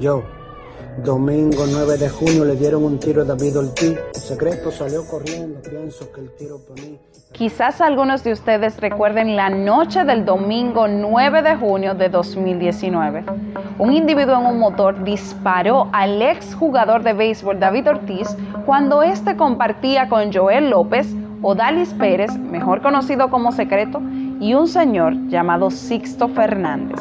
Yo, domingo 9 de junio le dieron un tiro a David Ortiz. El secreto salió corriendo, pienso que el tiro para mí. Quizás algunos de ustedes recuerden la noche del domingo 9 de junio de 2019. Un individuo en un motor disparó al ex jugador de béisbol David Ortiz cuando éste compartía con Joel López, Odalis Pérez, mejor conocido como Secreto, y un señor llamado Sixto Fernández.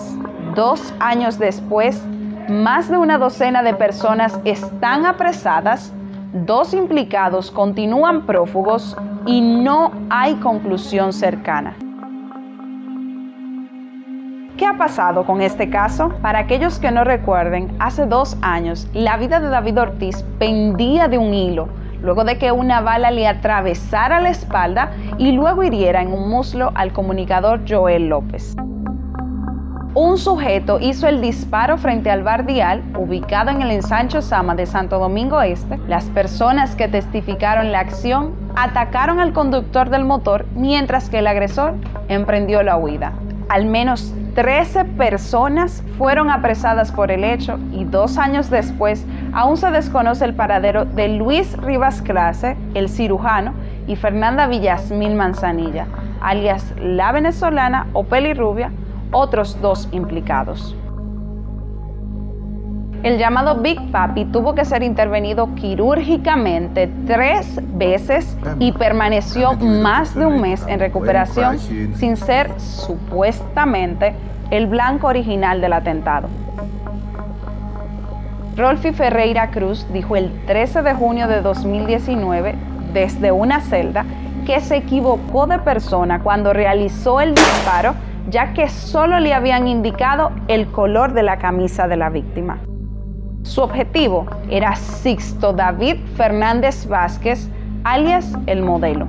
Dos años después, más de una docena de personas están apresadas, dos implicados continúan prófugos y no hay conclusión cercana. ¿Qué ha pasado con este caso? Para aquellos que no recuerden, hace dos años la vida de David Ortiz pendía de un hilo luego de que una bala le atravesara la espalda y luego hiriera en un muslo al comunicador Joel López un sujeto hizo el disparo frente al bar Dial, ubicado en el ensancho Sama de Santo Domingo Este. Las personas que testificaron la acción atacaron al conductor del motor mientras que el agresor emprendió la huida. Al menos 13 personas fueron apresadas por el hecho y dos años después aún se desconoce el paradero de Luis Rivas Clase, el cirujano, y Fernanda Villasmil Manzanilla, alias la venezolana o pelirrubia, otros dos implicados. El llamado Big Papi tuvo que ser intervenido quirúrgicamente tres veces y permaneció más de un mes en recuperación sin ser supuestamente el blanco original del atentado. Rolfi Ferreira Cruz dijo el 13 de junio de 2019 desde una celda que se equivocó de persona cuando realizó el disparo ya que solo le habían indicado el color de la camisa de la víctima. Su objetivo era Sixto David Fernández Vázquez, alias el modelo.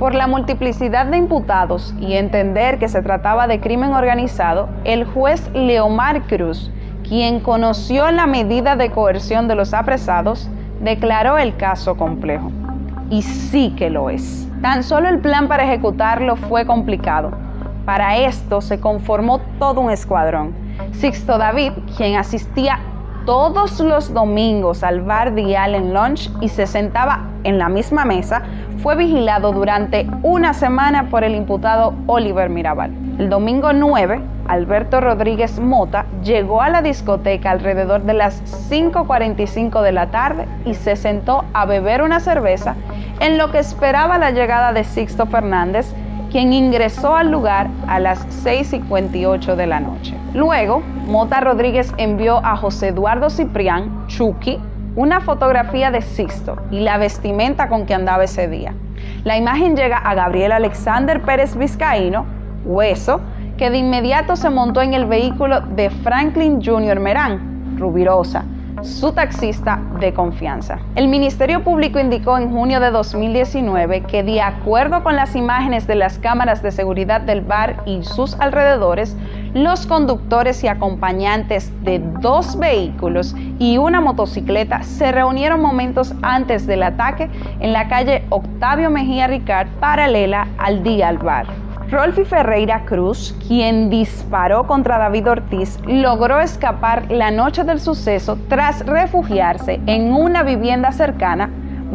Por la multiplicidad de imputados y entender que se trataba de crimen organizado, el juez Leomar Cruz, quien conoció la medida de coerción de los apresados, declaró el caso complejo. Y sí que lo es. Tan solo el plan para ejecutarlo fue complicado. Para esto se conformó todo un escuadrón. Sixto David, quien asistía todos los domingos al bar de Allen Lunch y se sentaba en la misma mesa, fue vigilado durante una semana por el imputado Oliver Mirabal. El domingo 9, Alberto Rodríguez Mota llegó a la discoteca alrededor de las 5.45 de la tarde y se sentó a beber una cerveza en lo que esperaba la llegada de Sixto Fernández, quien ingresó al lugar a las 6.58 de la noche. Luego, Mota Rodríguez envió a José Eduardo Ciprián, Chucky, una fotografía de Sixto y la vestimenta con que andaba ese día. La imagen llega a Gabriel Alexander Pérez Vizcaíno, Hueso, que de inmediato se montó en el vehículo de Franklin Jr. Merán, Rubirosa, su taxista de confianza. El Ministerio Público indicó en junio de 2019 que de acuerdo con las imágenes de las cámaras de seguridad del bar y sus alrededores, los conductores y acompañantes de dos vehículos y una motocicleta se reunieron momentos antes del ataque en la calle Octavio Mejía Ricard, paralela al día al bar. Rolfi Ferreira Cruz, quien disparó contra David Ortiz, logró escapar la noche del suceso tras refugiarse en una vivienda cercana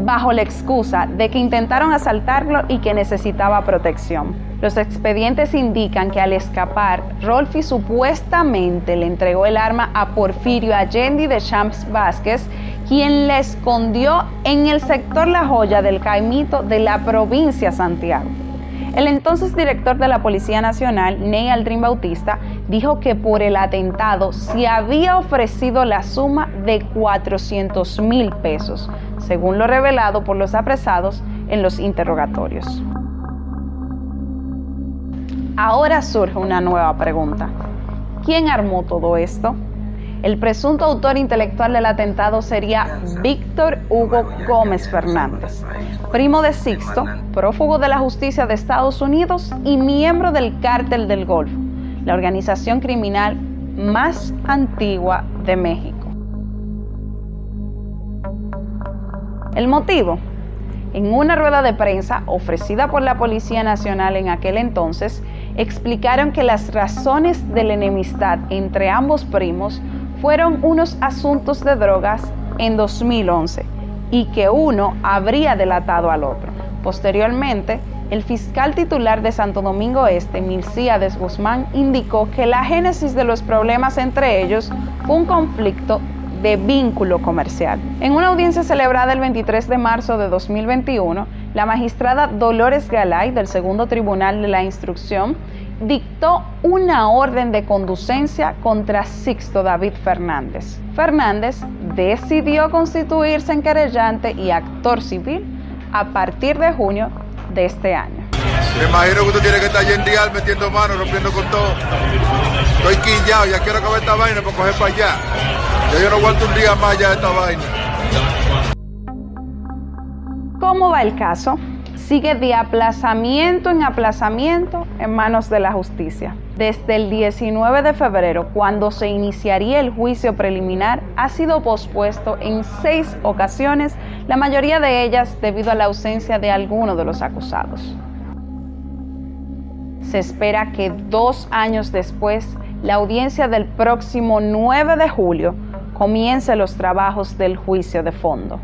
bajo la excusa de que intentaron asaltarlo y que necesitaba protección. Los expedientes indican que al escapar, Rolfi supuestamente le entregó el arma a Porfirio Allende de Champs Vázquez, quien le escondió en el sector La Joya del Caimito de la provincia Santiago. El entonces director de la Policía Nacional, Ney Aldrin Bautista, dijo que por el atentado se había ofrecido la suma de 400 mil pesos, según lo revelado por los apresados en los interrogatorios. Ahora surge una nueva pregunta. ¿Quién armó todo esto? El presunto autor intelectual del atentado sería Víctor Hugo Gómez Fernández, primo de Sixto, prófugo de la justicia de Estados Unidos y miembro del Cártel del Golfo, la organización criminal más antigua de México. El motivo, en una rueda de prensa ofrecida por la Policía Nacional en aquel entonces, explicaron que las razones de la enemistad entre ambos primos fueron unos asuntos de drogas en 2011 y que uno habría delatado al otro. Posteriormente, el fiscal titular de Santo Domingo Este, Milcíades Guzmán, indicó que la génesis de los problemas entre ellos fue un conflicto de vínculo comercial. En una audiencia celebrada el 23 de marzo de 2021, la magistrada Dolores Galay del Segundo Tribunal de la Instrucción dictó una orden de conducencia contra Sixto David Fernández. Fernández decidió constituirse en querellante y actor civil a partir de junio de este año. Me imagino que usted tiene que estar allí en dial metiendo manos, rompiendo con todo. Estoy quillado, ya quiero acabar esta vaina para coger para allá. Ya yo no aguanto un día más ya esta vaina. ¿Cómo va el caso? Sigue de aplazamiento en aplazamiento en manos de la justicia. Desde el 19 de febrero, cuando se iniciaría el juicio preliminar, ha sido pospuesto en seis ocasiones, la mayoría de ellas debido a la ausencia de alguno de los acusados. Se espera que dos años después, la audiencia del próximo 9 de julio comience los trabajos del juicio de fondo.